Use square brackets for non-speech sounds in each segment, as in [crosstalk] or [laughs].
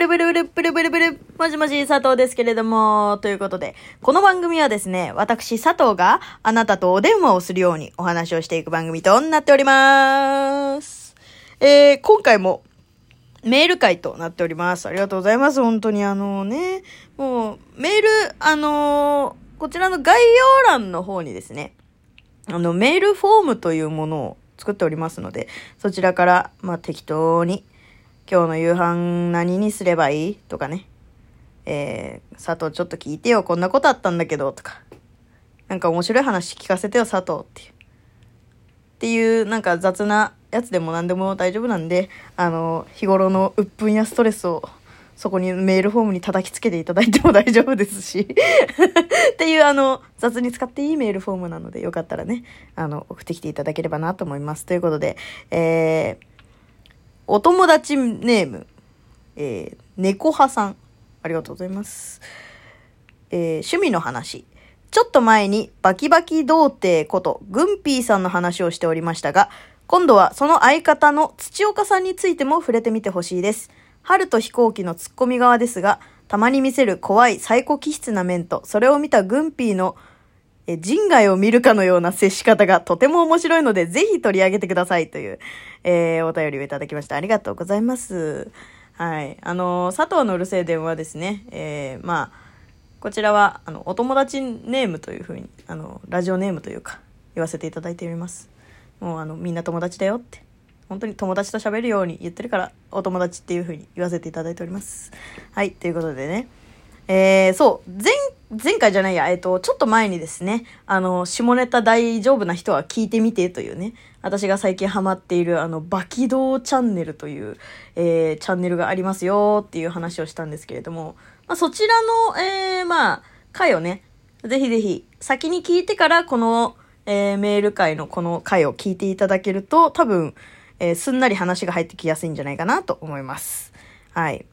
ブルブルブルブルブルブル、もしもし佐藤ですけれども、ということで、この番組はですね、私佐藤があなたとお電話をするようにお話をしていく番組となっております。えー、今回もメール会となっております。ありがとうございます。本当にあのね、もう、メール、あのーこちらの概要欄の方にですね、あの、メールフォームというものを作っておりますので、そちらから、まあ、適当に、今日の夕飯何にすればいい？とかね、えー、佐藤ちょっと聞いてよ、こんなことあったんだけど、とか、なんか面白い話聞かせてよ、佐藤っていう。っていう、なんか雑なやつでも何でも大丈夫なんで、あの、日頃の鬱憤やストレスを、そこにメールフォームに叩きつけていただいても大丈夫ですし。[laughs] っていう、あの、雑に使っていいメールフォームなので、よかったらね、あの、送ってきていただければなと思います。ということで、えー、お友達ネーム、えー、猫派さん。ありがとうございます。えー趣味の話。ちょっと前にバキバキ童貞ことグンピーさんの話をしておりましたが、今度はその相方の土岡さんについても触れてみてほしいです。春と飛行機のツッコミ側ですが、たまに見せる怖いサイコ気質な面と、それを見たグンピーのえ人外を見るかのような接し方がとても面白いので、ぜひ取り上げてくださいという、えーお便りをいただきました。ありがとうございます。はい。あの佐藤のうるせえ電話ですね。えーまあ、こちらは、あの、お友達ネームというふうに、あの、ラジオネームというか、言わせていただいております。もう、あの、みんな友達だよって。本当に友達と喋るように言ってるから、お友達っていうふうに言わせていただいております。はい。ということでね。えー、そう、前、前回じゃないや、えっ、と、ちょっと前にですね、あの、下ネタ大丈夫な人は聞いてみてというね、私が最近ハマっている、あの、バキドーチャンネルという、えー、チャンネルがありますよっていう話をしたんですけれども、まあ、そちらの、えー、まあ、回をね、ぜひぜひ、先に聞いてから、この、えー、メール回のこの回を聞いていただけると、多分、えーすんなり話が入ってきやすいんじゃないかなと思います。はい。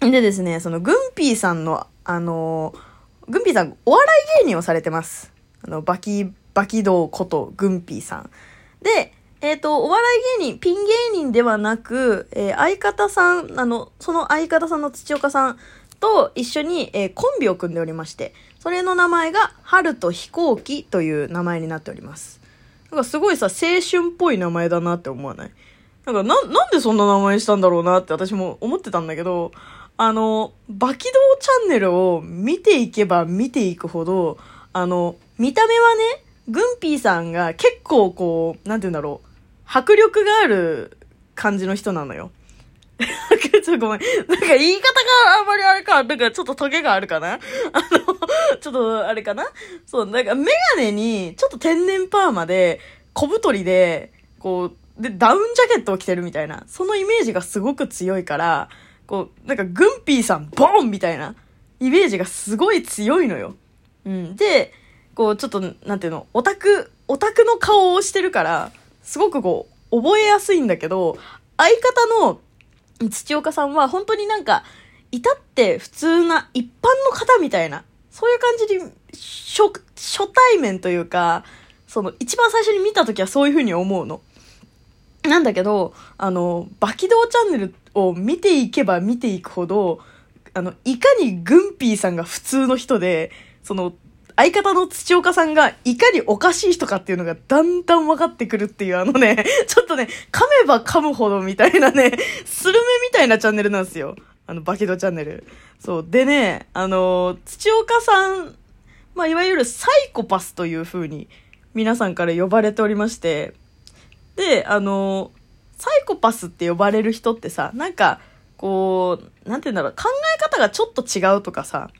でですね、その、グンピーさんの、あのーグンピーさん、お笑い芸人をされてます。あの、バキ、バキドーことグンピーさん。で、えっ、と、お笑い芸人、ピン芸人ではなく、えー相方さん、あの、その相方さんの土岡さんと一緒に、えーコンビを組んでおりまして、それの名前が、春と飛行機という名前になっております。なんかすごいさ、青春っぽい名前だなって思わない？なんか、な、なんでそんな名前したんだろうなって私も思ってたんだけど、あの、バキドーチャンネルを見ていけば見ていくほど、あの、見た目はね、グンピーさんが結構こう、なんて言うんだろう、迫力がある感じの人なのよ。[laughs] ちょっとごめん。なんか言い方があんまりあれか、なんかちょっとトゲがあるかな？あの、ちょっとあれかな？そう、なんかメガネにちょっと天然パーマで、小太りで、こう、で、ダウンジャケットを着てるみたいな、そのイメージがすごく強いから、こう、なんかグンピーさん、ボーンみたいな、イメージがすごい強いのよ。うん。で、こう、ちょっと、なんていうの、オタク、オタクの顔をしてるから、すごくこう、覚えやすいんだけど、相方の土岡さんは本当になんか、至って普通な一般の方みたいな、そういう感じに、初、初対面というか、その、一番最初に見た時はそういう風に思うの。なんだけど、あの、バキドーチャンネルを見ていけば見ていくほど、あの、いかにグンピーさんが普通の人で、その、相方の土岡さんがいかにおかしい人かっていうのがだんだん分かってくるっていうあのね、[laughs] ちょっとね、噛めば噛むほどみたいなね、スルメみたいなチャンネルなんですよ。あの、バキドチャンネル。そう。でね、あの、土岡さん、まあ、いわゆるサイコパスという風に皆さんから呼ばれておりまして、で、あの、サイコパスって呼ばれる人ってさ、なんか、こう、なんて言うんだろう、考え方がちょっと違うとかさ、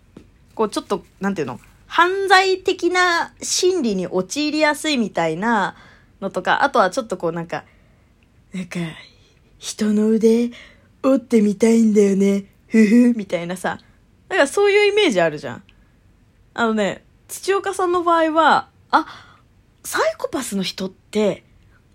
こう、ちょっと、なんていうの、犯罪的な心理に陥りやすいみたいなのとか、あとはちょっとこう、なんか、なんか、人の腕折ってみたいんだよね、ふふ、みたいなさ、だかそういうイメージあるじゃん。あのね、土岡さんの場合は、あ、サイコパスの人って、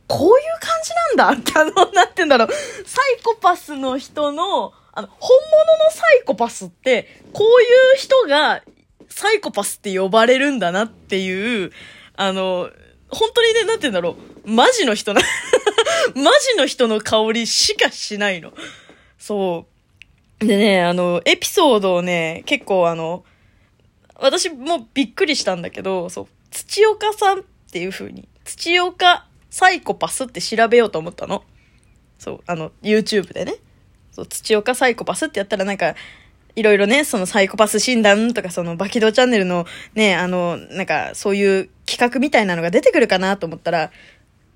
こういう感じなんだって、あの、なんて言うんだろう。サイコパスの人の、あの、本物のサイコパスって、こういう人が、サイコパスって呼ばれるんだなっていう、あの、本当にね、なんて言うんだろう。マジの人な、[laughs] マジの人の香りしかしないの。そう。でね、あの、エピソードをね、結構あの、私もびっくりしたんだけど、そう、土岡さんっていう風に、土岡サイコパスって調べようと思ったの。そう、あの、YouTube でね。そう、土岡サイコパスってやったらなんか、いろいろね、そのサイコパス診断とか、そのバキドチャンネルのね、あの、なんか、そういう企画みたいなのが出てくるかなと思ったら、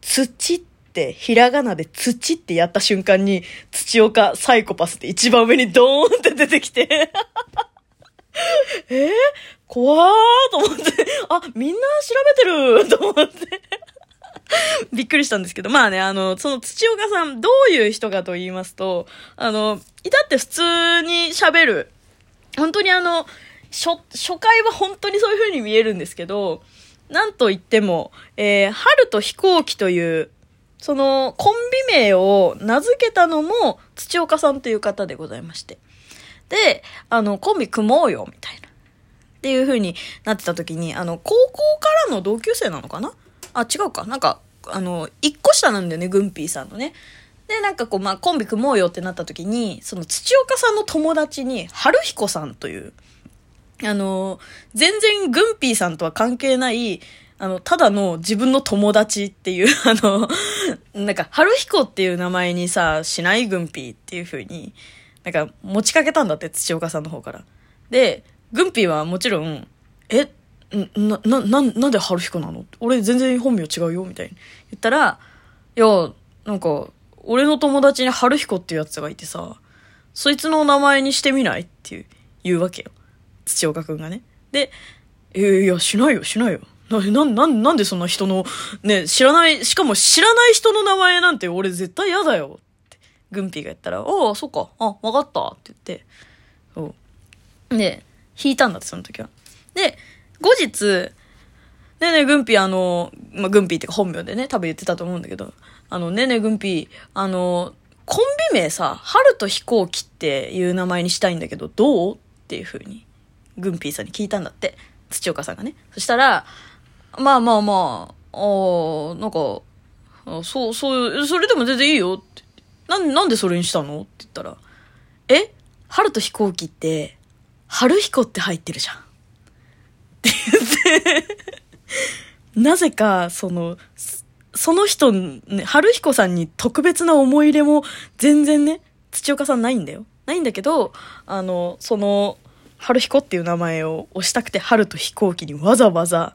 土って、ひらがなで土ってやった瞬間に、土岡サイコパスって一番上にドーンって出てきて、[laughs] えー、怖ーと思って、あ、みんな調べてると思って。びっくりしたんですけど、まあね、あの、その土岡さん、どういう人かと言いますと、あの、いたって普通に喋る。本当にあの、初、初回は本当にそういう風に見えるんですけど、なんと言っても、えー、春と飛行機という、その、コンビ名を名付けたのも、土岡さんという方でございまして。で、あの、コンビ組もうよ、みたいな。っていう風になってた時に、あの、高校からの同級生なのかな？あ、違うか。なんか、あの、一個下なんだよね、グンピーさんのね。で、なんかこう、まあ、コンビ組もうよってなった時に、その土岡さんの友達に、春彦さんという、あの、全然グンピーさんとは関係ない、あの、ただの自分の友達っていう、[laughs] あの、なんか、春彦っていう名前にさ、しないグンピーっていう風に、なんか、持ちかけたんだって、土岡さんの方から。で、グンピーはもちろん、え、な、な、な、なんで春彦なの？俺全然本名違うよみたいに言ったら、いや、なんか、俺の友達に春彦っていうやつがいてさ、そいつの名前にしてみないっていう、言うわけよ。土岡くんがね。で、えー、いや、しないよ、しないよ。な、な、な、なんでそんな人の、ね、知らない、しかも知らない人の名前なんて俺絶対嫌だよ。って、グンピーが言ったら、ああ、そっか、あ、わかったって言って、そう。で、弾いたんだって、その時は。で、後日、ねえねえ、グンピー、あの、まあ、グンピーってか本名でね、多分言ってたと思うんだけど、あの、ねえねえ、グンピー、あの、コンビ名さ、春と飛行機っていう名前にしたいんだけど、どうっていう風に、グンピーさんに聞いたんだって。土岡さんがね。そしたら、まあまあまあ、ああ、なんか、そう、そう、それでも全然いいよって。な、なんでそれにしたのって言ったら、え？春と飛行機って、春彦って入ってるじゃん。[laughs] なぜか、その、その人、ね、春彦さんに特別な思い入れも全然ね、土岡さんないんだよ。ないんだけど、あの、その、春彦っていう名前を押したくて春と飛行機にわざわざ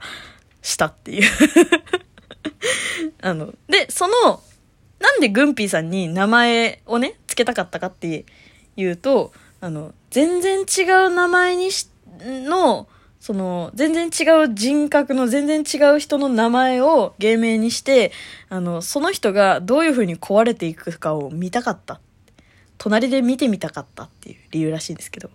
したっていう [laughs] あの、で、その、なんでグンピーさんに名前をね、付けたかったかっていうと、あの、全然違う名前にし、の、その、全然違う人格の全然違う人の名前を芸名にして、あの、その人がどういう風に壊れていくかを見たかった。隣で見てみたかったっていう理由らしいんですけど。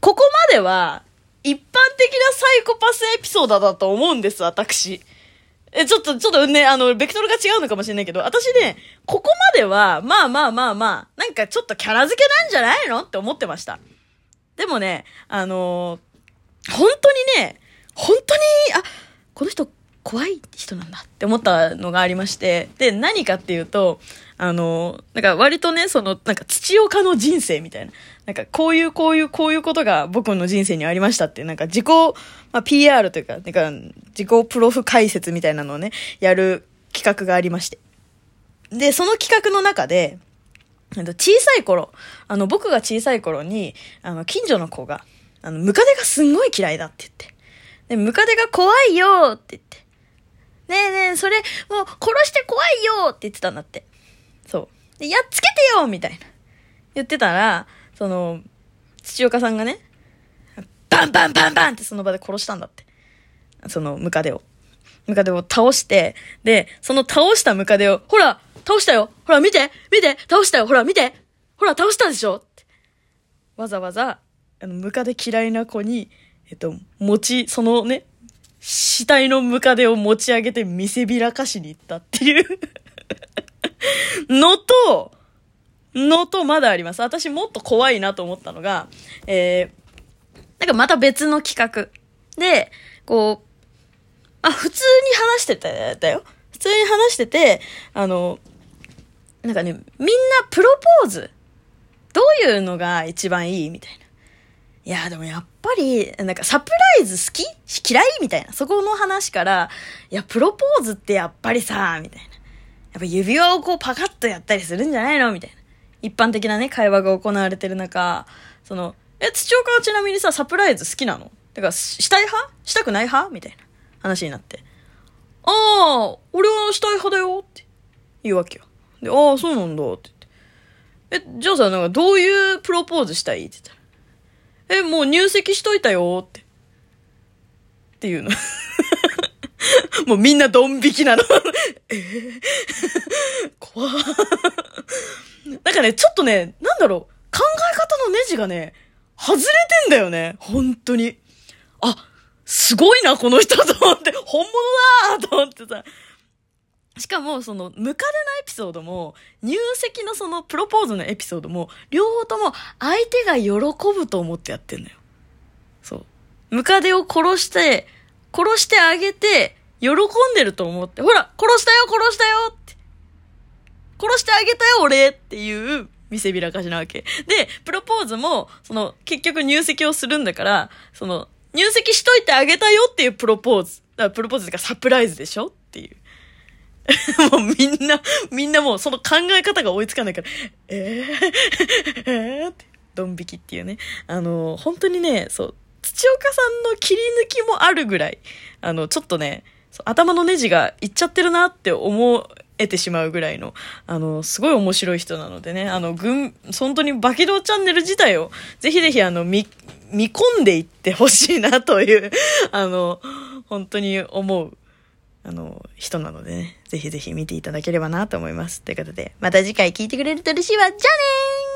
ここまでは、一般的なサイコパスエピソードだと思うんです、私。え、ちょっと、ちょっとね、あの、ベクトルが違うのかもしれないけど、私ね、ここまでは、まあまあまあまあ、なんかちょっとキャラ付けなんじゃないのって思ってました。でもね、あのー本当にね、本当に、あ、この人怖い人なんだって思ったのがありまして、で、何かっていうと、あの、なんか割とね、その、なんか土岡の人生みたいな。なんかこういうこういうこういうことが僕の人生にありましたって、なんか自己、まあ、PR というか、なんか自己プロフ解説みたいなのをね、やる企画がありまして。で、その企画の中で、小さい頃、あの、僕が小さい頃に、あの、近所の子が、あの、ムカデがすんごい嫌いだって言って。で、ムカデが怖いよって言って。ねえねえ、それ、もう殺して怖いよって言ってたんだって。そう。で、やっつけてよみたいな。言ってたら、その、土岡さんがね、バンバンバンバンってその場で殺したんだって。そのムカデを。ムカデを倒して、で、その倒したムカデを、ほら倒したよほら見て見て倒したよほら見てほら倒したでしょって。わざわざ、あの、ムカデ嫌いな子に、えっと、持ち、そのね、死体のムカデを持ち上げて見せびらかしに行ったっていう [laughs] のと、のとまだあります。私もっと怖いなと思ったのが、えー、なんかまた別の企画。で、こう、あ、普通に話してて、だよ。普通に話してて、あの、なんかね、みんなプロポーズどういうのが一番いいみたいな。いや、でもやっぱり、なんかサプライズ好き？嫌い？みたいな。そこの話から、いや、プロポーズってやっぱりさ、みたいな。やっぱ指輪をこうパカッとやったりするんじゃないの？みたいな。一般的なね、会話が行われてる中、その、え、土岡はちなみにさ、サプライズ好きなの？てか、したい派？したくない派？みたいな話になって。ああ、俺はしたい派だよって言うわけよ。で、ああ、そうなんだって言って。え、じゃあさ、なんかどういうプロポーズしたい？って言ったら。え、もう入籍しといたよって。っていうの。[laughs] もうみんなドン引きなの [laughs] えー、怖なんかね、ちょっとね、なんだろう、考え方のネジがね、外れてんだよね。本当に。あ、すごいな、この人と思って、本物だと思ってさ。しかも、その、ムカデのエピソードも、入籍のその、プロポーズのエピソードも、両方とも、相手が喜ぶと思ってやってんのよ。そう。ムカデを殺して、殺してあげて、喜んでると思って、ほら、殺したよ、殺したよって。殺してあげたよ、俺っていう見せびらかしなわけ。で、プロポーズも、その、結局入籍をするんだから、その、入籍しといてあげたよっていうプロポーズ。だからプロポーズってかサプライズでしょっていう。[laughs] もうみんな、みんなもうその考え方が追いつかないから、えー、[laughs] えー、って、ドン引きっていうね。あの、本当にね、そう、土岡さんの切り抜きもあるぐらい、あの、ちょっとね、頭のネジがいっちゃってるなって思えてしまうぐらいの、あの、すごい面白い人なのでね、あの、軍、本当にバキドーチャンネル自体を、ぜひぜひあの、見、見込んでいってほしいなという、あの、本当に思う。あの、人なのでね、ぜひぜひ見ていただければなと思います。ということで、また次回聞いてくれると嬉しいわ。じゃあねー